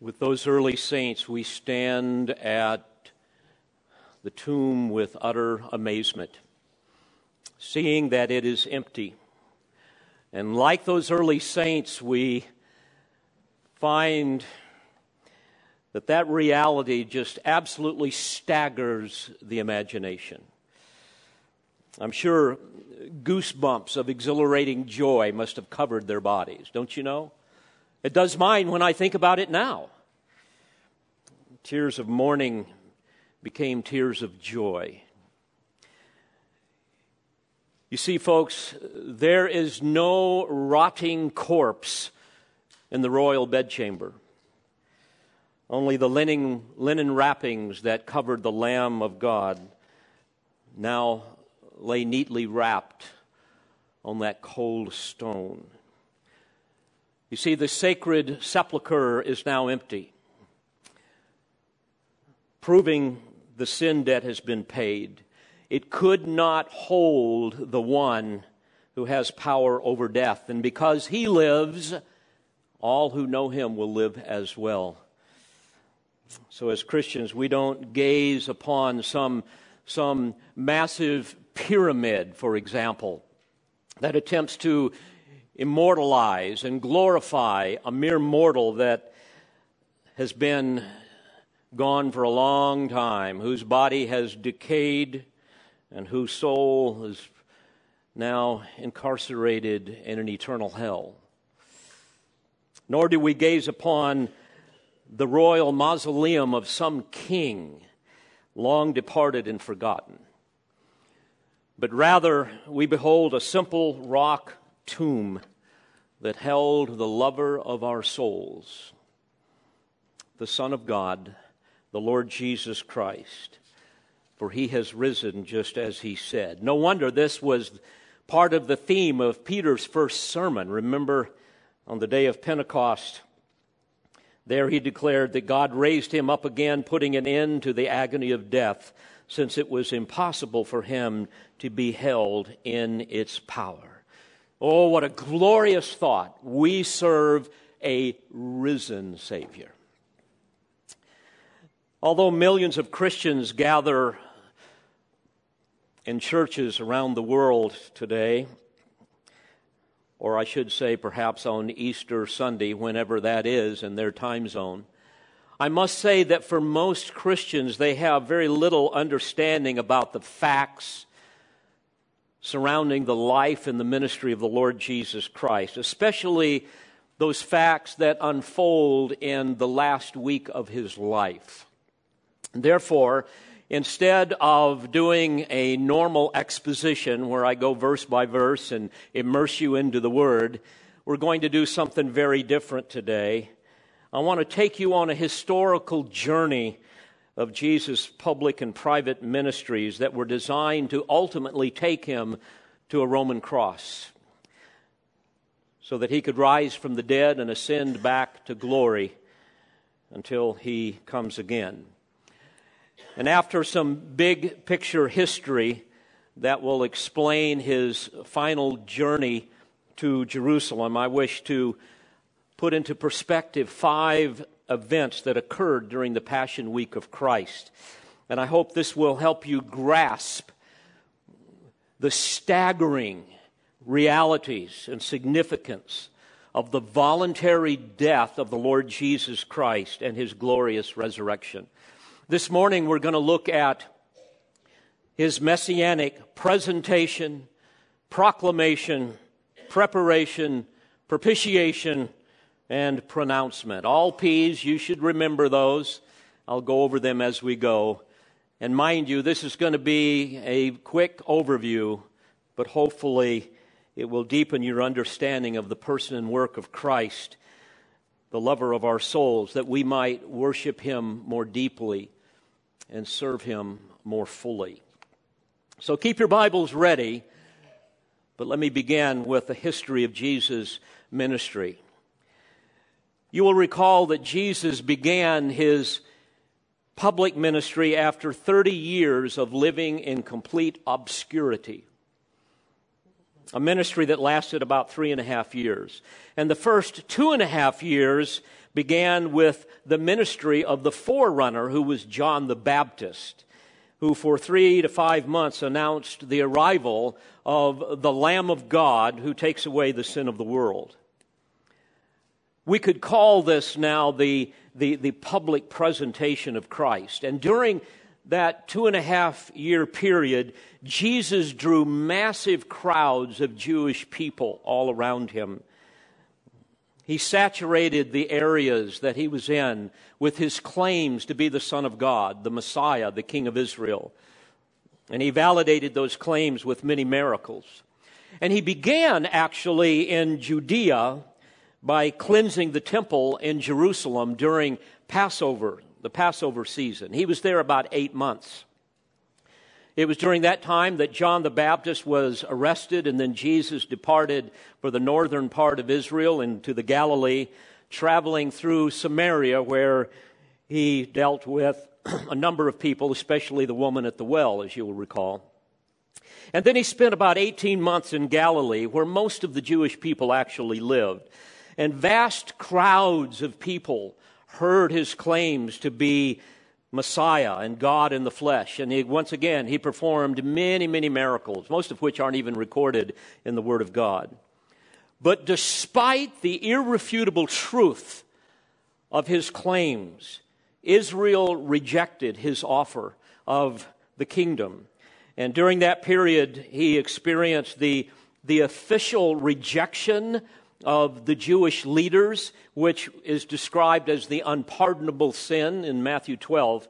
With those early saints, we stand at the tomb with utter amazement, seeing that it is empty. And like those early saints, we find that that reality just absolutely staggers the imagination. I'm sure goosebumps of exhilarating joy must have covered their bodies, don't you know? It does mine when I think about it now. Tears of mourning became tears of joy. You see, folks, there is no rotting corpse in the royal bedchamber. Only the linen, linen wrappings that covered the Lamb of God now lay neatly wrapped on that cold stone. You see, the sacred sepulchre is now empty, proving the sin debt has been paid. It could not hold the one who has power over death. And because he lives, all who know him will live as well. So, as Christians, we don't gaze upon some, some massive pyramid, for example, that attempts to immortalize and glorify a mere mortal that has been gone for a long time, whose body has decayed, and whose soul is now incarcerated in an eternal hell. Nor do we gaze upon the royal mausoleum of some king long departed and forgotten. But rather, we behold a simple rock tomb that held the lover of our souls, the Son of God, the Lord Jesus Christ. For he has risen just as he said. No wonder this was part of the theme of Peter's first sermon. Remember, on the day of Pentecost, there he declared that God raised him up again, putting an end to the agony of death, since it was impossible for him to be held in its power. Oh, what a glorious thought. We serve a risen Savior. Although millions of Christians gather in churches around the world today, or I should say perhaps on Easter Sunday, whenever that is in their time zone. I must say that for most Christians, they have very little understanding about the facts surrounding the life and the ministry of the Lord Jesus Christ, especially those facts that unfold in the last week of his life. Therefore, Instead of doing a normal exposition where I go verse by verse and immerse you into the Word, we're going to do something very different today. I want to take you on a historical journey of Jesus' public and private ministries that were designed to ultimately take him to a Roman cross so that he could rise from the dead and ascend back to glory until he comes again. And after some big picture history that will explain his final journey to Jerusalem, I wish to put into perspective five events that occurred during the Passion Week of Christ. And I hope this will help you grasp the staggering realities and significance of the voluntary death of the Lord Jesus Christ and his glorious resurrection. This morning we're going to look at his messianic presentation, proclamation, preparation, propitiation, and pronouncement. All P's, you should remember those. I'll go over them as we go. And mind you, this is going to be a quick overview, but hopefully it will deepen your understanding of the person and work of Christ, the lover of our souls, that we might worship him more deeply and serve Him more fully. So keep your Bibles ready, but let me begin with the history of Jesus' ministry. You will recall that Jesus began his public ministry after 30 years of living in complete obscurity. A ministry that lasted about three and a half years. And the first two and a half years began with the ministry of the forerunner, who was John the Baptist, who for three to five months announced the arrival of the Lamb of God who takes away the sin of the world. We could call this now the, the, the public presentation of Christ. And during that two and a half year period, Jesus drew massive crowds of Jewish people all around him. He saturated the areas that he was in with his claims to be the Son of God, the Messiah, the King of Israel. And he validated those claims with many miracles. And he began actually in Judea by cleansing the temple in Jerusalem during Passover, the Passover season. He was there about eight months. It was during that time that John the Baptist was arrested, and then Jesus departed for the northern part of Israel into the Galilee, traveling through Samaria, where he dealt with a number of people, especially the woman at the well, as you will recall. And then he spent about 18 months in Galilee, where most of the Jewish people actually lived. And vast crowds of people heard his claims to be Messiah and God in the flesh. And he, once again, he performed many, many miracles, most of which aren't even recorded in the Word of God. But despite the irrefutable truth of his claims, Israel rejected his offer of the kingdom. And during that period, he experienced the, the official rejection of the Jewish leaders, which is described as the unpardonable sin in Matthew 12.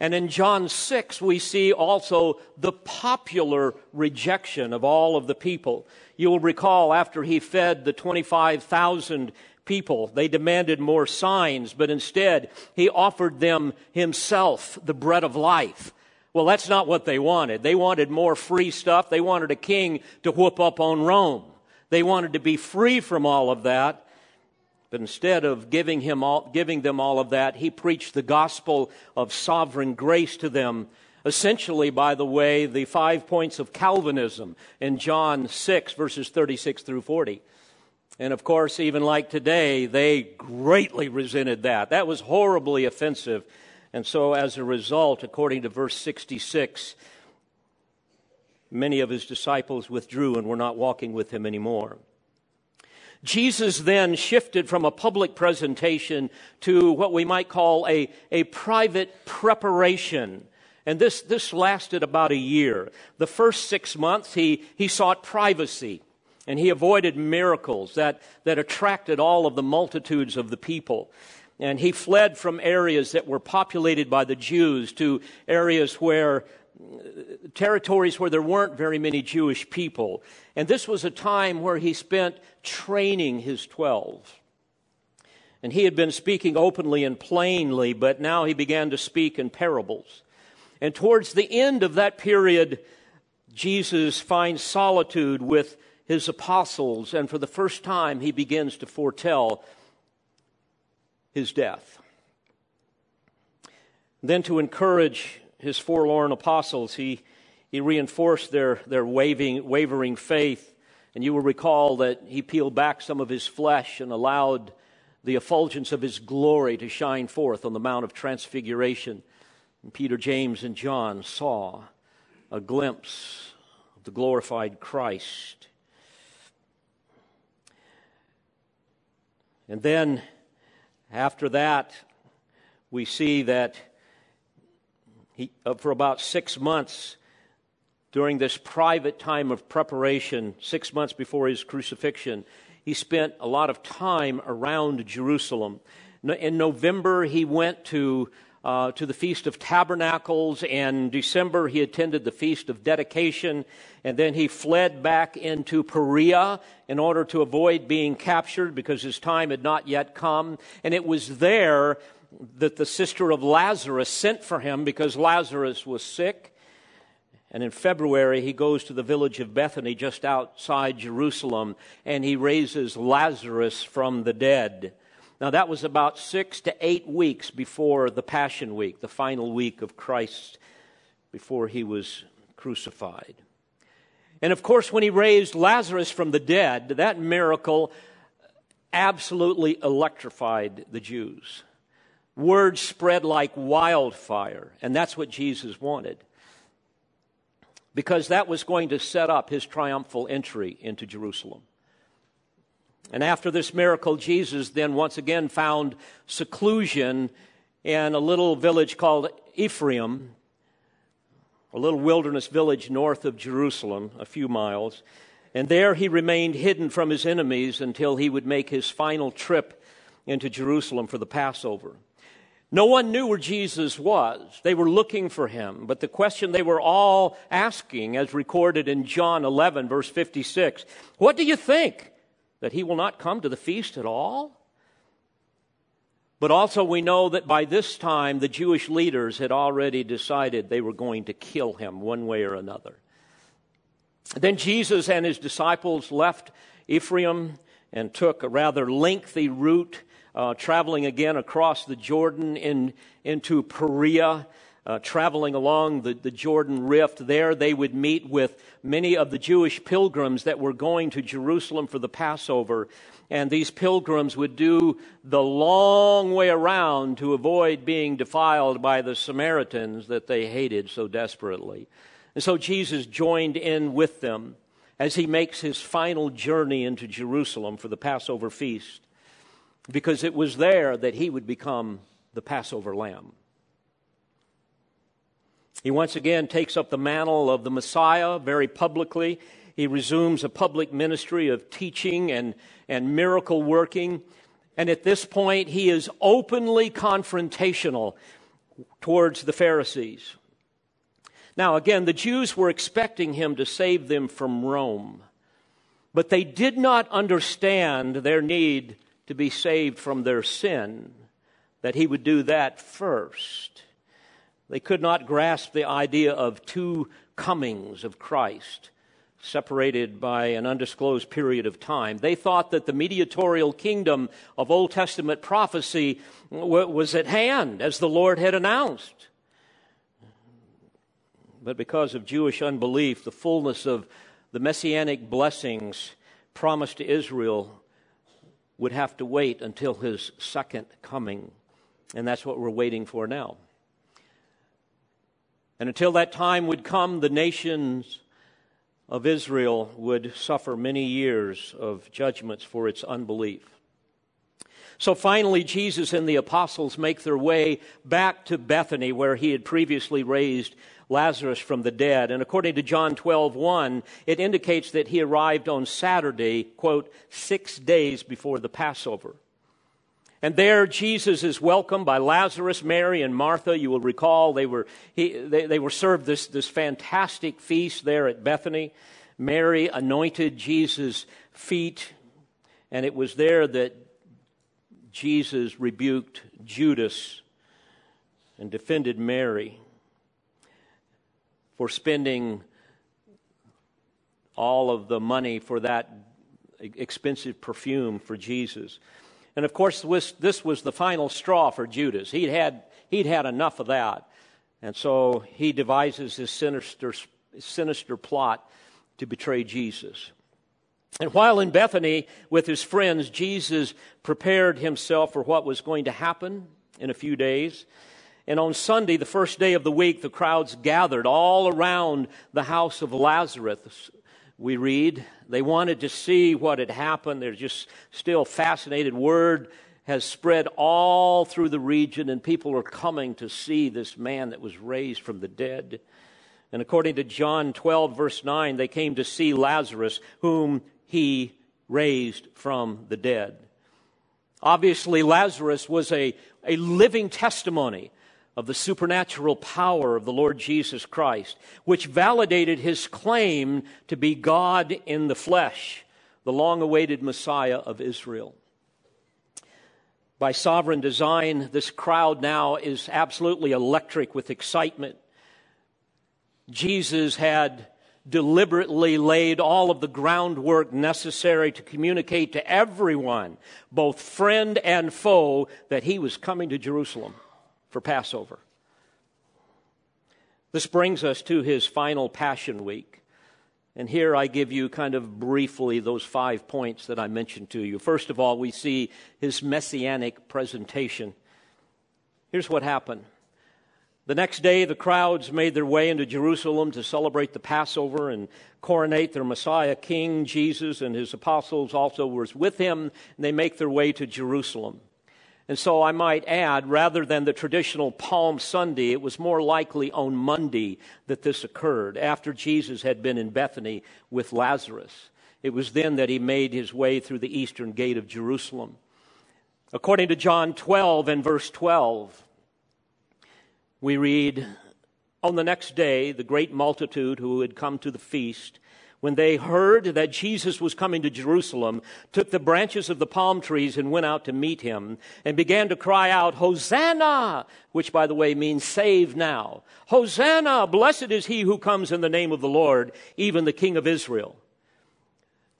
And in John 6, we see also the popular rejection of all of the people. You will recall after he fed the 25,000 people, they demanded more signs, but instead he offered them himself, the bread of life. Well, that's not what they wanted. They wanted more free stuff. They wanted a king to whoop up on Rome. They wanted to be free from all of that. But instead of giving, him all, giving them all of that, he preached the gospel of sovereign grace to them. Essentially, by the way, the five points of Calvinism in John 6, verses 36 through 40. And of course, even like today, they greatly resented that. That was horribly offensive. And so, as a result, according to verse 66, many of his disciples withdrew and were not walking with him anymore. Jesus then shifted from a public presentation to what we might call a, a private preparation. And this, this lasted about a year. The first six months, he, he sought privacy and he avoided miracles that, that attracted all of the multitudes of the people. And he fled from areas that were populated by the Jews to areas where territories where there weren't very many Jewish people. And this was a time where he spent training his 12. And he had been speaking openly and plainly, but now he began to speak in parables. And towards the end of that period, Jesus finds solitude with his apostles, and for the first time, he begins to foretell his death. Then, to encourage his forlorn apostles, he, he reinforced their, their waving, wavering faith. And you will recall that he peeled back some of his flesh and allowed the effulgence of his glory to shine forth on the Mount of Transfiguration. And Peter, James, and John saw a glimpse of the glorified Christ. And then, after that, we see that he, uh, for about six months during this private time of preparation, six months before his crucifixion, he spent a lot of time around Jerusalem. In November, he went to uh, to the Feast of Tabernacles, and December he attended the Feast of Dedication, and then he fled back into Perea in order to avoid being captured because his time had not yet come. And it was there that the sister of Lazarus sent for him because Lazarus was sick. And in February, he goes to the village of Bethany just outside Jerusalem and he raises Lazarus from the dead. Now, that was about six to eight weeks before the Passion Week, the final week of Christ before he was crucified. And of course, when he raised Lazarus from the dead, that miracle absolutely electrified the Jews. Word spread like wildfire, and that's what Jesus wanted. Because that was going to set up his triumphal entry into Jerusalem. And after this miracle, Jesus then once again found seclusion in a little village called Ephraim, a little wilderness village north of Jerusalem, a few miles. And there he remained hidden from his enemies until he would make his final trip into Jerusalem for the Passover. No one knew where Jesus was. They were looking for him. But the question they were all asking, as recorded in John 11, verse 56, what do you think? That he will not come to the feast at all? But also, we know that by this time, the Jewish leaders had already decided they were going to kill him one way or another. Then Jesus and his disciples left Ephraim and took a rather lengthy route, uh, traveling again across the Jordan in, into Perea. Uh, traveling along the, the Jordan Rift. There, they would meet with many of the Jewish pilgrims that were going to Jerusalem for the Passover. And these pilgrims would do the long way around to avoid being defiled by the Samaritans that they hated so desperately. And so Jesus joined in with them as he makes his final journey into Jerusalem for the Passover feast, because it was there that he would become the Passover lamb. He once again takes up the mantle of the Messiah very publicly. He resumes a public ministry of teaching and, and miracle working. And at this point, he is openly confrontational towards the Pharisees. Now, again, the Jews were expecting him to save them from Rome, but they did not understand their need to be saved from their sin, that he would do that first. They could not grasp the idea of two comings of Christ separated by an undisclosed period of time. They thought that the mediatorial kingdom of Old Testament prophecy was at hand, as the Lord had announced. But because of Jewish unbelief, the fullness of the messianic blessings promised to Israel would have to wait until his second coming. And that's what we're waiting for now. And until that time would come, the nations of Israel would suffer many years of judgments for its unbelief. So finally, Jesus and the apostles make their way back to Bethany, where he had previously raised Lazarus from the dead. And according to John 12, 1, it indicates that he arrived on Saturday, quote, six days before the Passover. And there, Jesus is welcomed by Lazarus, Mary, and Martha. You will recall they were, he, they, they were served this, this fantastic feast there at Bethany. Mary anointed Jesus' feet, and it was there that Jesus rebuked Judas and defended Mary for spending all of the money for that expensive perfume for Jesus. And of course, this was the final straw for Judas. He'd had, he'd had enough of that. And so he devises his sinister, sinister plot to betray Jesus. And while in Bethany with his friends, Jesus prepared himself for what was going to happen in a few days. And on Sunday, the first day of the week, the crowds gathered all around the house of Lazarus. We read, they wanted to see what had happened. They're just still fascinated. Word has spread all through the region, and people are coming to see this man that was raised from the dead. And according to John 12, verse 9, they came to see Lazarus, whom he raised from the dead. Obviously, Lazarus was a, a living testimony of the supernatural power of the Lord Jesus Christ, which validated his claim to be God in the flesh, the long awaited Messiah of Israel. By sovereign design, this crowd now is absolutely electric with excitement. Jesus had deliberately laid all of the groundwork necessary to communicate to everyone, both friend and foe, that he was coming to Jerusalem for Passover. This brings us to his final Passion Week. And here I give you kind of briefly those five points that I mentioned to you. First of all, we see his messianic presentation. Here's what happened. The next day, the crowds made their way into Jerusalem to celebrate the Passover and coronate their Messiah, King Jesus, and his apostles also were with him, and they make their way to Jerusalem. And so I might add, rather than the traditional Palm Sunday, it was more likely on Monday that this occurred, after Jesus had been in Bethany with Lazarus. It was then that he made his way through the eastern gate of Jerusalem. According to John 12 and verse 12, we read, On the next day, the great multitude who had come to the feast when they heard that Jesus was coming to Jerusalem, took the branches of the palm trees and went out to meet him and began to cry out, Hosanna, which by the way means save now. Hosanna, blessed is he who comes in the name of the Lord, even the King of Israel.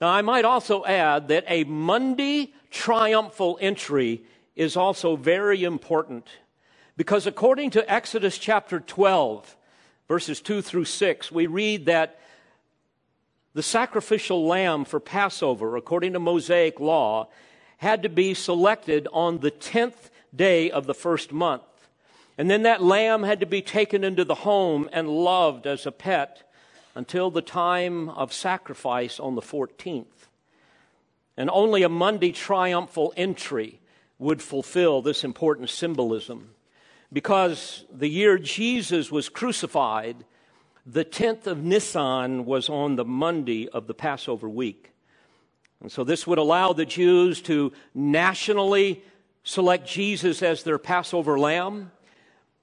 Now, I might also add that a Monday triumphal entry is also very important because according to Exodus chapter 12, verses 2 through 6, we read that the sacrificial lamb for Passover, according to Mosaic law, had to be selected on the 10th day of the first month. And then that lamb had to be taken into the home and loved as a pet until the time of sacrifice on the 14th. And only a Monday triumphal entry would fulfill this important symbolism. Because the year Jesus was crucified, the 10th of Nisan was on the Monday of the Passover week. And so this would allow the Jews to nationally select Jesus as their Passover lamb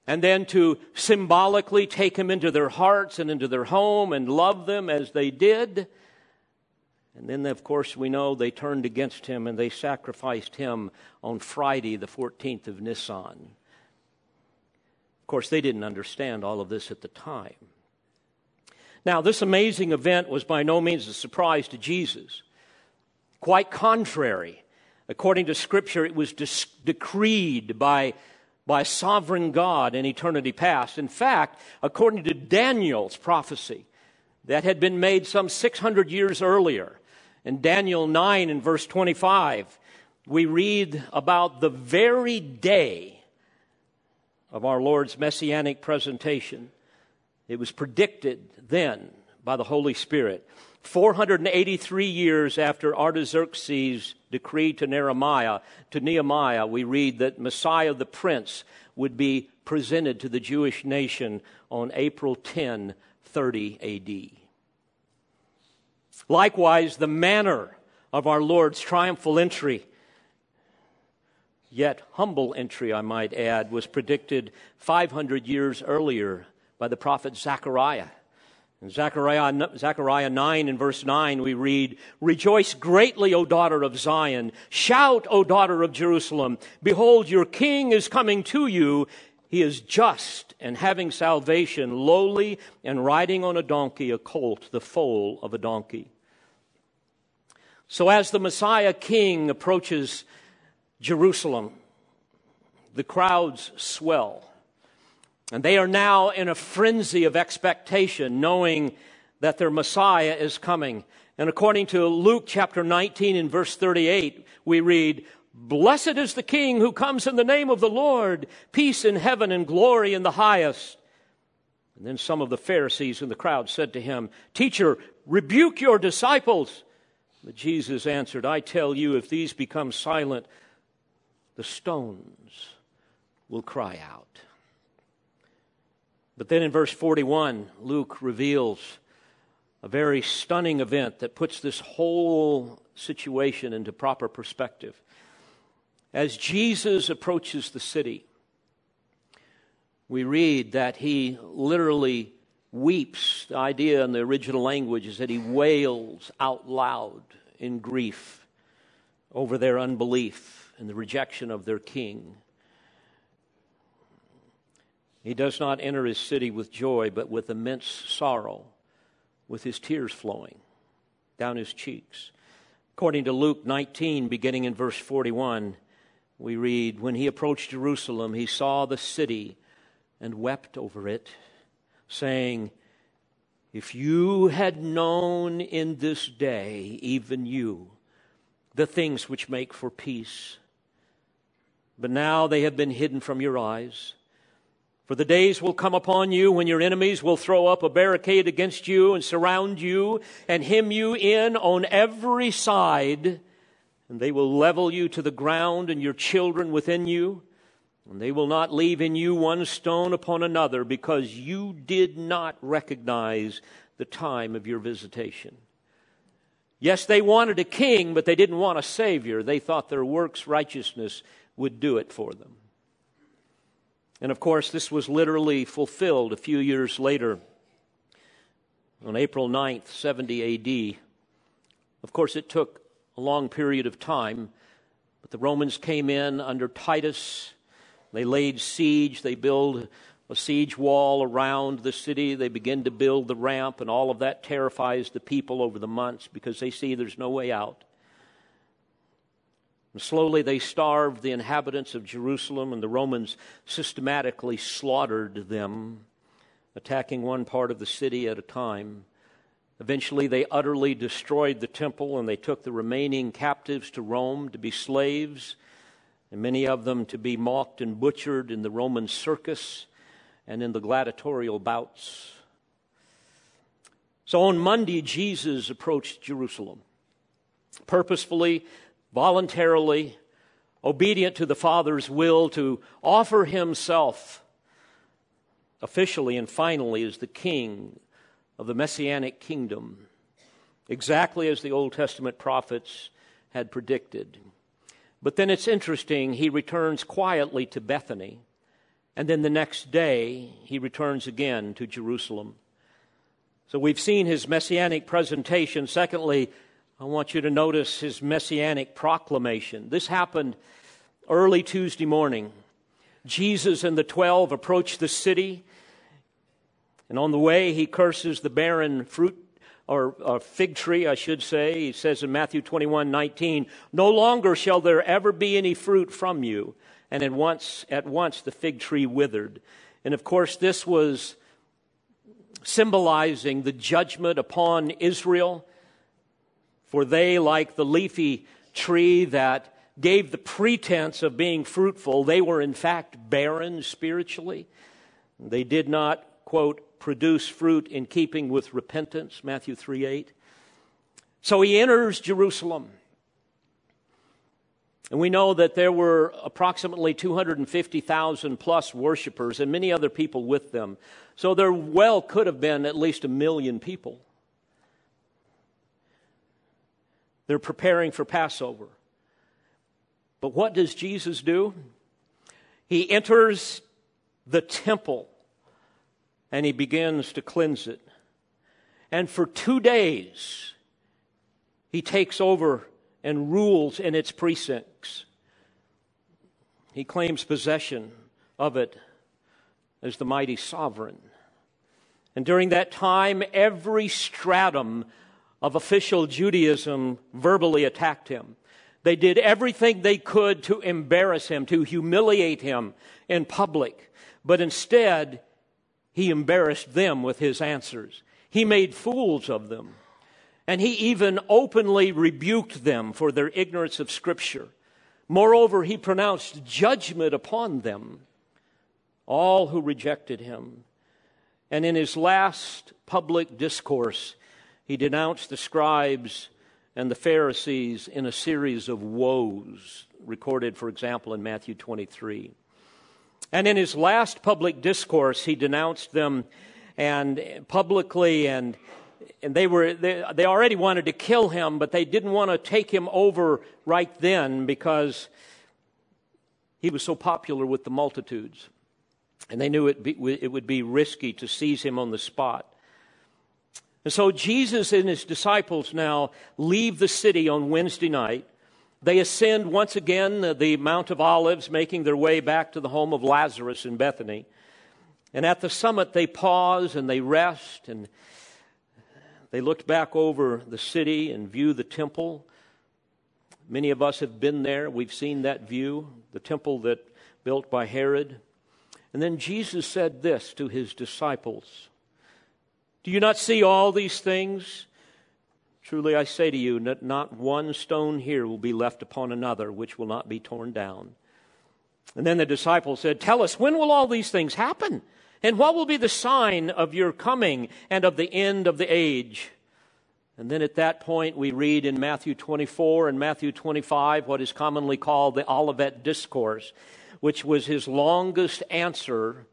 and then to symbolically take him into their hearts and into their home and love them as they did. And then, of course, we know they turned against him and they sacrificed him on Friday, the 14th of Nisan. Of course, they didn't understand all of this at the time. Now, this amazing event was by no means a surprise to Jesus. Quite contrary. According to Scripture, it was dis- decreed by, by sovereign God in eternity past. In fact, according to Daniel's prophecy, that had been made some 600 years earlier, in Daniel 9 and verse 25, we read about the very day of our Lord's messianic presentation it was predicted then by the Holy Spirit. 483 years after Artaxerxes decreed to Nehemiah, to Nehemiah, we read that Messiah the Prince would be presented to the Jewish nation on April 10, 30 AD. Likewise, the manner of our Lord's triumphal entry, yet humble entry, I might add, was predicted 500 years earlier by the prophet Zechariah. In Zechariah, Zechariah 9 and verse 9, we read, Rejoice greatly, O daughter of Zion. Shout, O daughter of Jerusalem. Behold, your king is coming to you. He is just and having salvation, lowly and riding on a donkey, a colt, the foal of a donkey. So as the Messiah king approaches Jerusalem, the crowds swell. And they are now in a frenzy of expectation, knowing that their Messiah is coming. And according to Luke chapter 19 and verse 38, we read, Blessed is the King who comes in the name of the Lord, peace in heaven and glory in the highest. And then some of the Pharisees in the crowd said to him, Teacher, rebuke your disciples. But Jesus answered, I tell you, if these become silent, the stones will cry out. But then in verse 41, Luke reveals a very stunning event that puts this whole situation into proper perspective. As Jesus approaches the city, we read that he literally weeps. The idea in the original language is that he wails out loud in grief over their unbelief and the rejection of their king. He does not enter his city with joy, but with immense sorrow, with his tears flowing down his cheeks. According to Luke 19, beginning in verse 41, we read, When he approached Jerusalem, he saw the city and wept over it, saying, If you had known in this day, even you, the things which make for peace, but now they have been hidden from your eyes. For the days will come upon you when your enemies will throw up a barricade against you and surround you and hem you in on every side, and they will level you to the ground and your children within you, and they will not leave in you one stone upon another because you did not recognize the time of your visitation. Yes, they wanted a king, but they didn't want a savior. They thought their works righteousness would do it for them. And of course, this was literally fulfilled a few years later on April 9th, 70 AD. Of course, it took a long period of time, but the Romans came in under Titus. They laid siege, they built a siege wall around the city. They begin to build the ramp, and all of that terrifies the people over the months because they see there's no way out. And slowly they starved the inhabitants of Jerusalem, and the Romans systematically slaughtered them, attacking one part of the city at a time. Eventually, they utterly destroyed the temple, and they took the remaining captives to Rome to be slaves, and many of them to be mocked and butchered in the Roman circus and in the gladiatorial bouts. So on Monday, Jesus approached Jerusalem, purposefully voluntarily, obedient to the Father's will, to offer himself officially and finally as the king of the messianic kingdom, exactly as the Old Testament prophets had predicted. But then it's interesting, he returns quietly to Bethany, and then the next day he returns again to Jerusalem. So we've seen his messianic presentation. Secondly, I want you to notice his messianic proclamation. This happened early Tuesday morning. Jesus and the twelve approach the city, and on the way, he curses the barren fruit or, or, fig tree, I should say. He says in Matthew 21 19, No longer shall there ever be any fruit from you. And at once, at once the fig tree withered. And of course, this was symbolizing the judgment upon Israel for they, like the leafy tree that gave the pretense of being fruitful, they were in fact barren spiritually. They did not, quote, produce fruit in keeping with repentance, Matthew 3 8. So he enters Jerusalem. And we know that there were approximately 250,000 plus worshipers and many other people with them. So there well could have been at least a million people. They're preparing for Passover. But what does Jesus do? He enters the temple and he begins to cleanse it. And for two days, he takes over and rules in its precincts. He claims possession of it as the mighty sovereign. And during that time, every stratum of official Judaism verbally attacked him. They did everything they could to embarrass him, to humiliate him in public. But instead, he embarrassed them with his answers. He made fools of them. And he even openly rebuked them for their ignorance of Scripture. Moreover, he pronounced judgment upon them, all who rejected him. And in his last public discourse, he denounced the scribes and the Pharisees in a series of woes, recorded, for example, in Matthew 23. And in his last public discourse, he denounced them and publicly and and they were they, they already wanted to kill him but they didn't want to take him over right then because he was so popular with the multitudes and they knew it, be, it would be risky to seize him on the spot and so Jesus and his disciples now leave the city on Wednesday night. They ascend once again the Mount of Olives, making their way back to the home of Lazarus in Bethany. And at the summit, they pause and they rest and they looked back over the city and view the temple. Many of us have been there. We've seen that view, the temple that built by Herod. And then Jesus said this to his disciples Do you not see all these things? Truly I say to you, that not one stone here will be left upon another which will not be torn down. And then the disciples said, Tell us, when will all these things happen? And what will be the sign of your coming and of the end of the age? And then at that point, we read in Matthew 24 and Matthew 25 what is commonly called the Olivet Discourse, which was his longest answer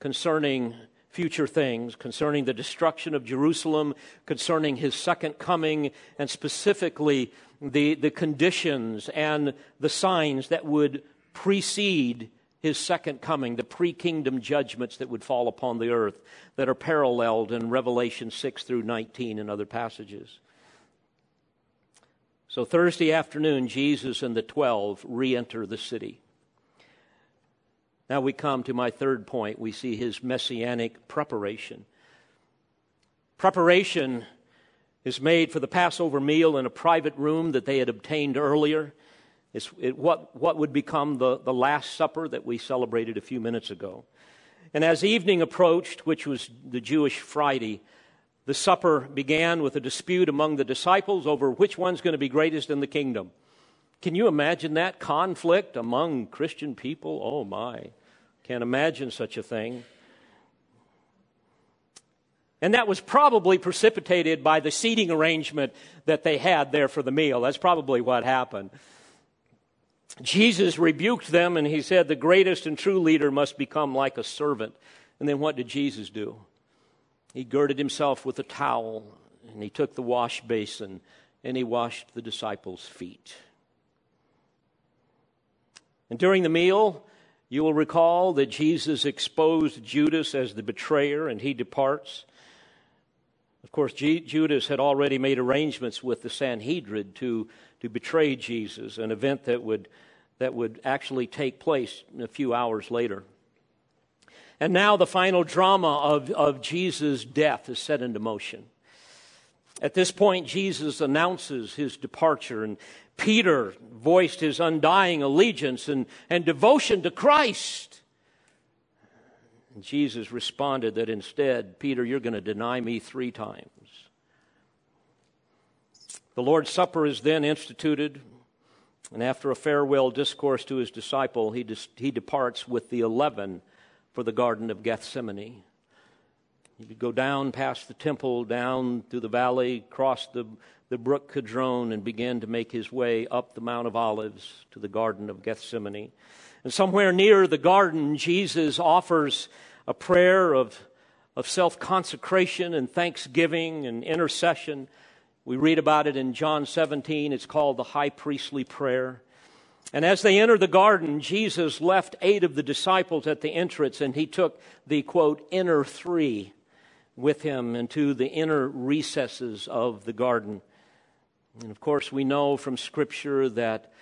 concerning future things, concerning the destruction of Jerusalem, concerning his second coming, and specifically the, the conditions and the signs that would precede his second coming, the pre kingdom judgments that would fall upon the earth that are paralleled in Revelation 6 through 19 and other passages. So, Thursday afternoon, Jesus and the twelve re enter the city. Now we come to my third point. We see his messianic preparation. Preparation is made for the Passover meal in a private room that they had obtained earlier. It's it, what, what would become the, the Last Supper that we celebrated a few minutes ago. And as evening approached, which was the Jewish Friday, the supper began with a dispute among the disciples over which one's going to be greatest in the kingdom. Can you imagine that conflict among Christian people? Oh my. Can't imagine such a thing. And that was probably precipitated by the seating arrangement that they had there for the meal. That's probably what happened. Jesus rebuked them and he said, The greatest and true leader must become like a servant. And then what did Jesus do? He girded himself with a towel and he took the wash basin and he washed the disciples' feet. And during the meal, you will recall that Jesus exposed Judas as the betrayer and he departs. Of course, G- Judas had already made arrangements with the Sanhedrin to to betray Jesus, an event that would, that would actually take place a few hours later. And now the final drama of, of Jesus' death is set into motion. At this point, Jesus announces his departure, and Peter voiced his undying allegiance and, and devotion to Christ. And Jesus responded that instead, Peter, you're going to deny me three times. The Lord's Supper is then instituted, and after a farewell discourse to his disciple, he, he departs with the eleven for the Garden of Gethsemane. He would go down past the temple, down through the valley, cross the, the brook Kidron, and begin to make his way up the Mount of Olives to the Garden of Gethsemane. And somewhere near the garden, Jesus offers a prayer of, of self consecration and thanksgiving and intercession we read about it in John 17. It's called the high priestly prayer. And as they entered the garden, Jesus left eight of the disciples at the entrance, and he took the quote, inner three with him into the inner recesses of the garden. And of course, we know from Scripture that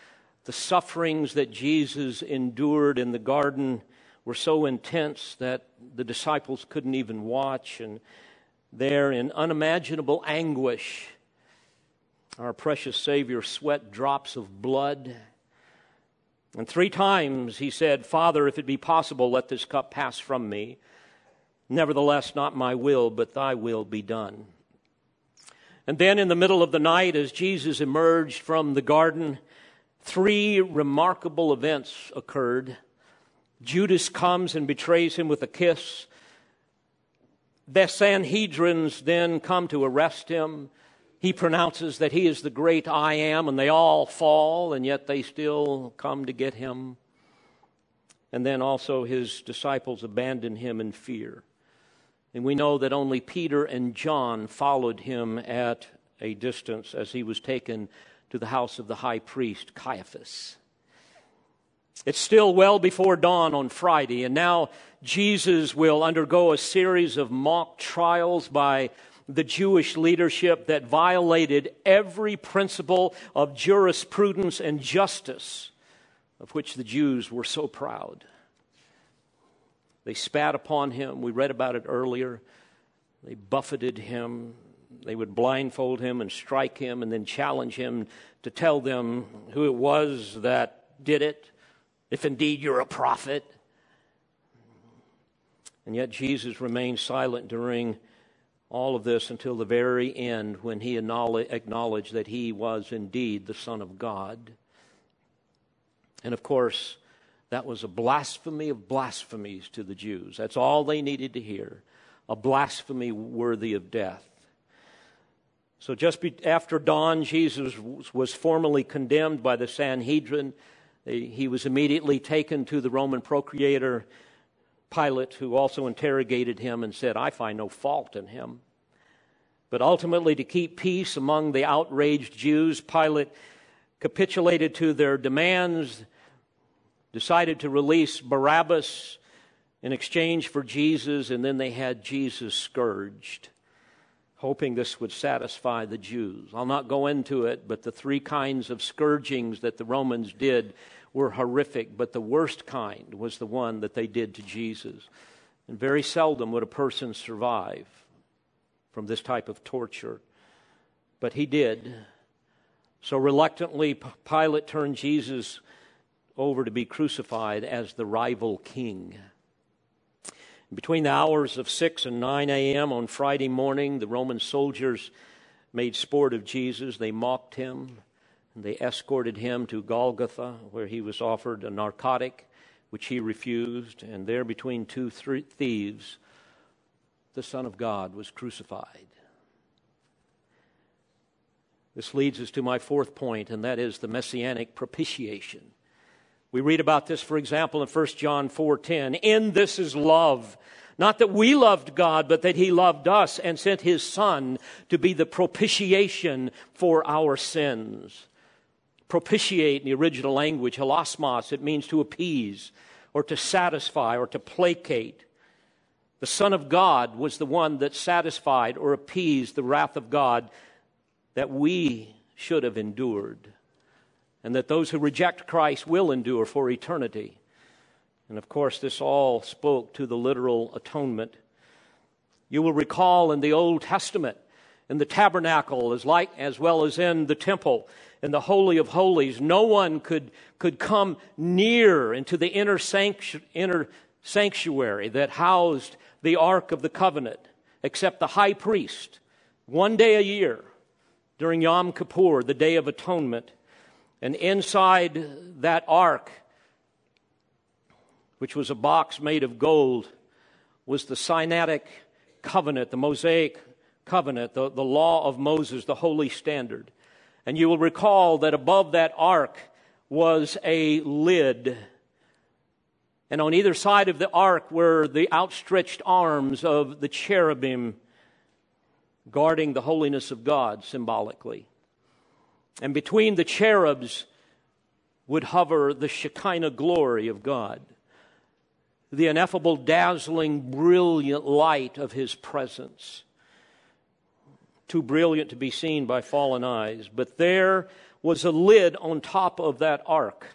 the sufferings that Jesus endured in the garden were so intense that the disciples couldn't even watch, and there in unimaginable anguish, our precious Savior sweat drops of blood. And three times he said, Father, if it be possible, let this cup pass from me. Nevertheless, not my will, but thy will be done. And then in the middle of the night, as Jesus emerged from the garden, three remarkable events occurred. Judas comes and betrays him with a kiss. The Sanhedrins then come to arrest him he pronounces that he is the great I am, and they all fall, and yet they still come to get him. And then also his disciples abandon him in fear. And we know that only Peter and John followed him at a distance as he was taken to the house of the high priest, Caiaphas. It's still well before dawn on Friday, and now Jesus will undergo a series of mock trials by the Jewish leadership that violated every principle of jurisprudence and justice of which the Jews were so proud. They spat upon him. We read about it earlier. They buffeted him. They would blindfold him and strike him and then challenge him to tell them who it was that did it, if indeed you're a prophet. And yet Jesus remained silent during all of this until the very end when he acknowledged that he was indeed the Son of God. And of course, that was a blasphemy of blasphemies to the Jews. That's all they needed to hear a blasphemy worthy of death. So, just after dawn, Jesus was formally condemned by the Sanhedrin. He was immediately taken to the Roman procurator Pilate, who also interrogated him and said, I find no fault in him. But ultimately, to keep peace among the outraged Jews, Pilate capitulated to their demands, decided to release Barabbas in exchange for Jesus, and then they had Jesus scourged, hoping this would satisfy the Jews. I'll not go into it, but the three kinds of scourgings that the Romans did were horrific, but the worst kind was the one that they did to Jesus. And very seldom would a person survive from this type of torture. But he did. So reluctantly, Pilate turned Jesus over to be crucified as the rival king. Between the hours of 6 and 9 a.m. on Friday morning, the Roman soldiers made sport of Jesus. They mocked him. And they escorted him to Golgotha, where he was offered a narcotic, which he refused. And there, between two thieves, the Son of God was crucified. This leads us to my fourth point, and that is the messianic propitiation. We read about this, for example, in 1 John 4:10. In this is love, not that we loved God, but that He loved us and sent His Son to be the propitiation for our sins propitiate in the original language, hilasmos, it means to appease or to satisfy or to placate. The Son of God was the one that satisfied or appeased the wrath of God that we should have endured, and that those who reject Christ will endure for eternity. And of course, this all spoke to the literal atonement. You will recall in the Old Testament, in the tabernacle, as, like, as well as in the temple, in the Holy of Holies. No one could, could come near into the inner, sanctu- inner sanctuary that housed the Ark of the Covenant except the high priest one day a year during Yom Kippur, the Day of Atonement. And inside that ark, which was a box made of gold, was the Sinaitic covenant, the Mosaic covenant, the, the law of Moses, the holy standard. And you will recall that above that ark was a lid. And on either side of the ark were the outstretched arms of the cherubim guarding the holiness of God symbolically. And between the cherubs would hover the Shekinah glory of God, the ineffable, dazzling, brilliant light of His presence too brilliant to be seen by fallen eyes. But there was a lid on top of that ark.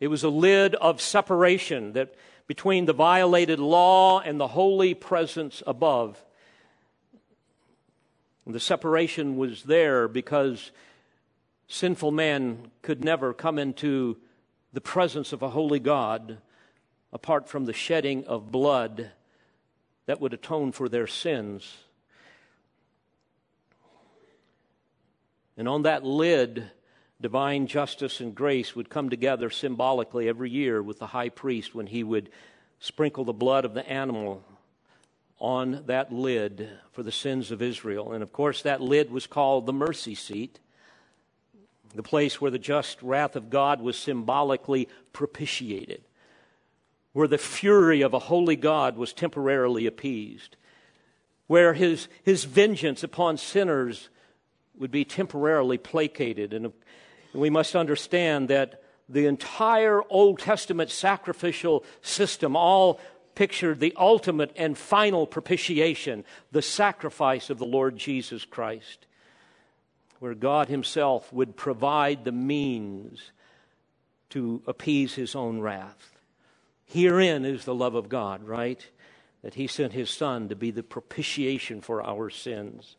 It was a lid of separation that between the violated law and the holy presence above. And the separation was there because sinful man could never come into the presence of a holy God apart from the shedding of blood that would atone for their sins. And on that lid, divine justice and grace would come together symbolically every year with the high priest when he would sprinkle the blood of the animal on that lid for the sins of Israel. And of course, that lid was called the mercy seat, the place where the just wrath of God was symbolically propitiated, where the fury of a holy God was temporarily appeased, where his, his vengeance upon sinners would be temporarily placated. And uh, we must understand that the entire Old Testament sacrificial system all pictured the ultimate and final propitiation, the sacrifice of the Lord Jesus Christ, where God Himself would provide the means to appease His own wrath. Herein is the love of God, right? That He sent His Son to be the propitiation for our sins.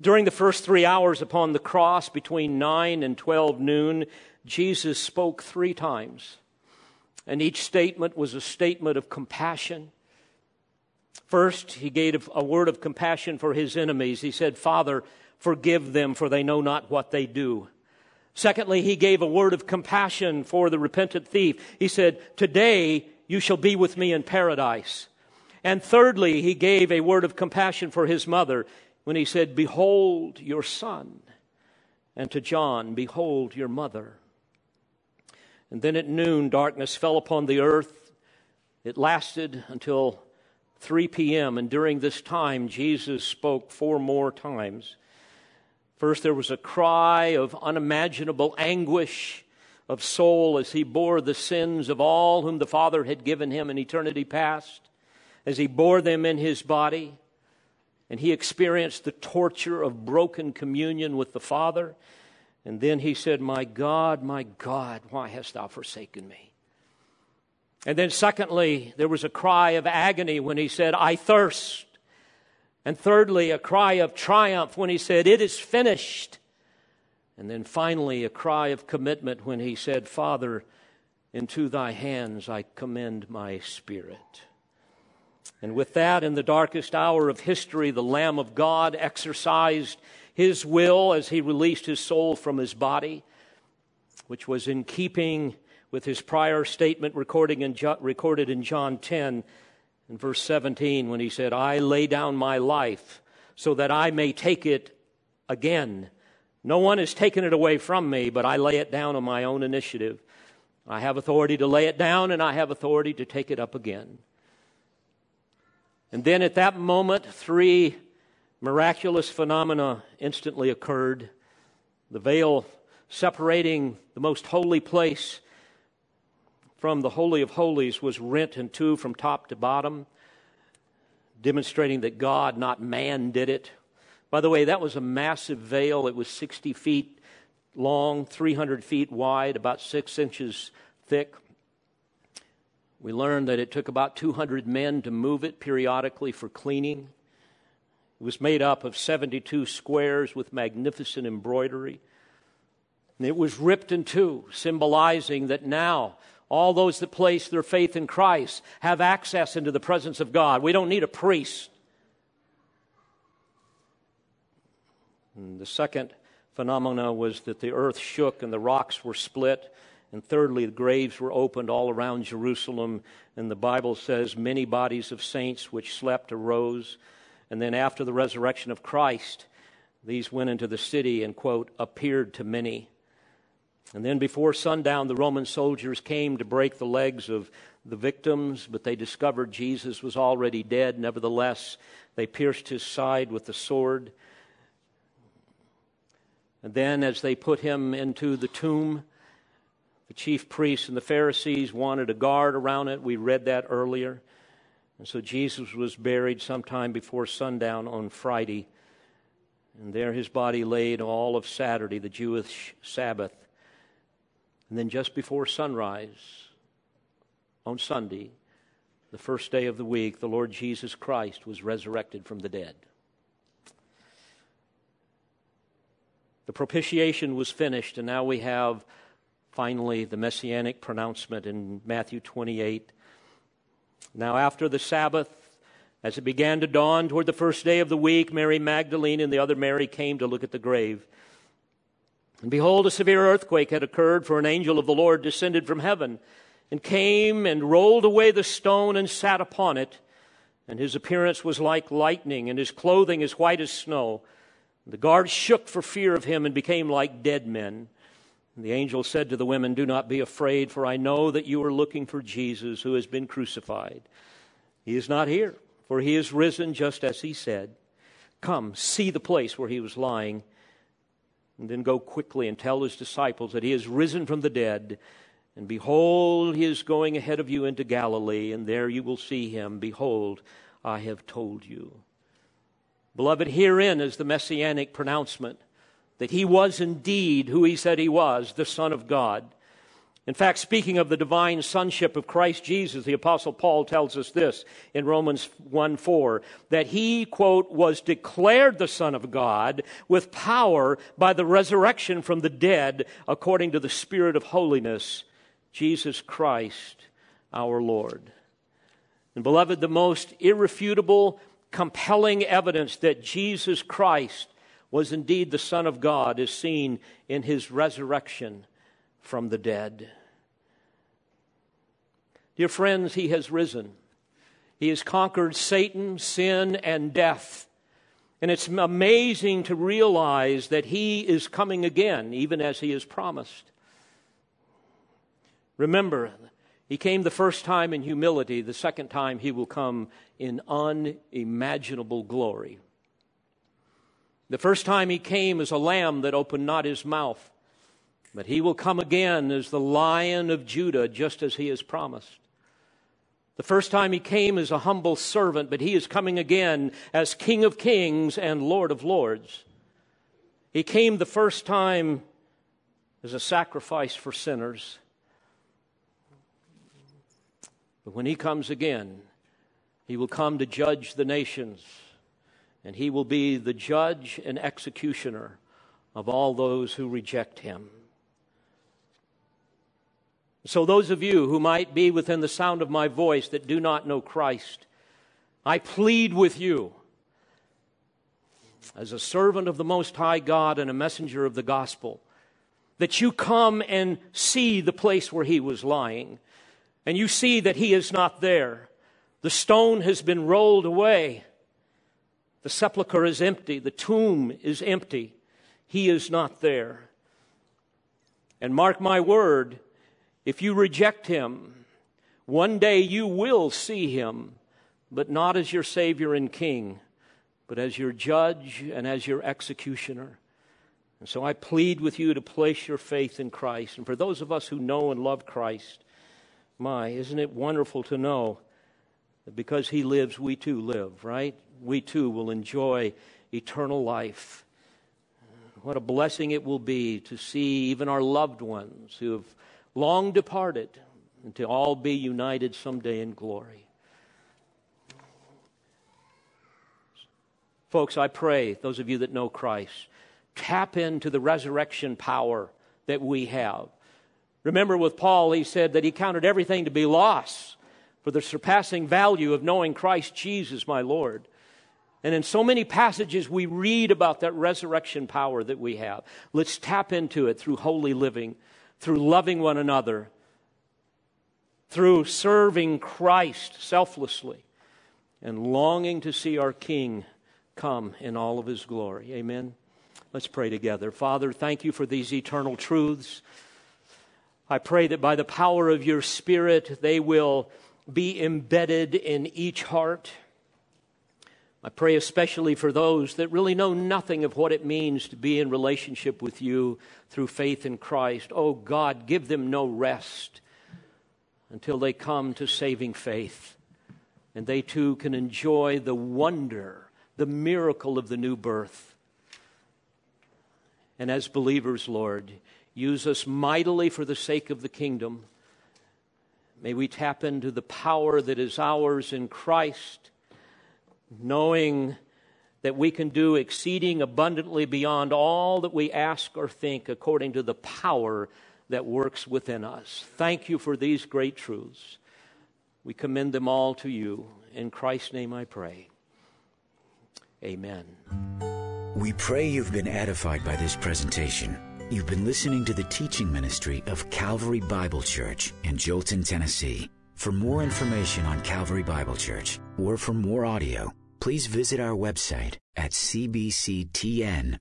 During the first three hours upon the cross, between 9 and 12 noon, Jesus spoke three times. And each statement was a statement of compassion, First, he gave a word of compassion for his enemies. He said, Father, forgive them, for they know not what they do. Secondly, he gave a word of compassion for the repentant thief. He said, Today you shall be with me in paradise. And thirdly, he gave a word of compassion for his mother when he said, Behold your son. And to John, Behold your mother. And then at noon, darkness fell upon the earth. It lasted until 3 p.m., and during this time, Jesus spoke four more times. First, there was a cry of unimaginable anguish of soul as he bore the sins of all whom the Father had given him in eternity past, as he bore them in his body, and he experienced the torture of broken communion with the Father. And then he said, My God, my God, why hast thou forsaken me? And then, secondly, there was a cry of agony when he said, I thirst. And thirdly, a cry of triumph when he said, It is finished. And then finally, a cry of commitment when he said, Father, into thy hands I commend my spirit. And with that, in the darkest hour of history, the Lamb of God exercised his will as he released his soul from his body, which was in keeping with his prior statement recorded in John 10 in verse 17 when he said, I lay down my life so that I may take it again. No one has taken it away from me, but I lay it down on my own initiative. I have authority to lay it down, and I have authority to take it up again. And then at that moment, three miraculous phenomena instantly occurred. The veil separating the most holy place from the Holy of Holies was rent in two from top to bottom, demonstrating that God, not man, did it. By the way, that was a massive veil. It was 60 feet long, 300 feet wide, about six inches thick. We learned that it took about 200 men to move it periodically for cleaning. It was made up of 72 squares with magnificent embroidery. And it was ripped in two, symbolizing that now all those that place their faith in Christ have access into the presence of God. We don't need a priest. And the second phenomena was that the earth shook and the rocks were split. And thirdly, the graves were opened all around Jerusalem. And the Bible says many bodies of saints which slept arose. And then after the resurrection of Christ, these went into the city and, quote, appeared to many. And then before sundown, the Roman soldiers came to break the legs of the victims, but they discovered Jesus was already dead. Nevertheless, they pierced his side with the sword. And then, as they put him into the tomb, the chief priests and the Pharisees wanted a guard around it. We read that earlier. And so Jesus was buried sometime before sundown on Friday. And there his body laid all of Saturday, the Jewish Sabbath. And then just before sunrise on Sunday, the first day of the week, the Lord Jesus Christ was resurrected from the dead. The propitiation was finished, and now we have finally the messianic pronouncement in Matthew 28. Now, after the Sabbath, as it began to dawn toward the first day of the week, Mary Magdalene and the other Mary came to look at the grave. And behold, a severe earthquake had occurred, for an angel of the Lord descended from heaven and came and rolled away the stone and sat upon it. And his appearance was like lightning, and his clothing as white as snow. The guards shook for fear of him and became like dead men. And the angel said to the women, Do not be afraid, for I know that you are looking for Jesus who has been crucified. He is not here, for he is risen just as he said. Come, see the place where he was lying and then go quickly and tell his disciples that he is risen from the dead. And behold, he is going ahead of you into Galilee, and there you will see him. Behold, I have told you. Beloved, herein is the messianic pronouncement that he was indeed who he said he was, the Son of God. In fact, speaking of the divine sonship of Christ Jesus, the Apostle Paul tells us this in Romans 1 4 that he, quote, was declared the Son of God with power by the resurrection from the dead according to the Spirit of holiness, Jesus Christ our Lord. And, beloved, the most irrefutable, compelling evidence that Jesus Christ was indeed the Son of God is seen in his resurrection from the dead. Dear friends, he has risen. He has conquered Satan, sin, and death. And it's amazing to realize that he is coming again, even as he has promised. Remember, he came the first time in humility, the second time he will come in unimaginable glory. The first time he came as a lamb that opened not his mouth, but he will come again as the lion of Judah, just as he has promised. The first time he came as a humble servant, but he is coming again as King of kings and Lord of lords. He came the first time as a sacrifice for sinners. But when he comes again, he will come to judge the nations, and he will be the judge and executioner of all those who reject him. So, those of you who might be within the sound of my voice that do not know Christ, I plead with you as a servant of the Most High God and a messenger of the gospel that you come and see the place where he was lying, and you see that he is not there. The stone has been rolled away. The sepulchre is empty. The tomb is empty. He is not there. And mark my word, if you reject him, one day you will see him, but not as your Savior and King, but as your judge and as your executioner. And so I plead with you to place your faith in Christ. And for those of us who know and love Christ, my, isn't it wonderful to know that because he lives, we too live, right? We too will enjoy eternal life. What a blessing it will be to see even our loved ones who have long departed, and to all be united someday in glory. Folks, I pray, those of you that know Christ, tap into the resurrection power that we have. Remember with Paul, he said that he counted everything to be loss for the surpassing value of knowing Christ Jesus, my Lord. And in so many passages, we read about that resurrection power that we have. Let's tap into it through holy living through loving one another, through serving Christ selflessly, and longing to see our King come in all of his glory. Amen. Let's pray together. Father, thank you for these eternal truths. I pray that by the power of your Spirit, they will be embedded in each heart. I pray especially for those that really know nothing of what it means to be in relationship with you through faith in Christ. Oh God, give them no rest until they come to saving faith. And they too can enjoy the wonder, the miracle of the new birth. And as believers, Lord, use us mightily for the sake of the kingdom. May we tap into the power that is ours in Christ knowing that we can do exceeding abundantly beyond all that we ask or think according to the power that works within us. Thank you for these great truths. We commend them all to you. In Christ's name I pray. Amen. We pray you've been edified by this presentation. You've been listening to the teaching ministry of Calvary Bible Church in Jolton, Tennessee. For more information on Calvary Bible Church or for more audio, please visit our website at cbctn.org.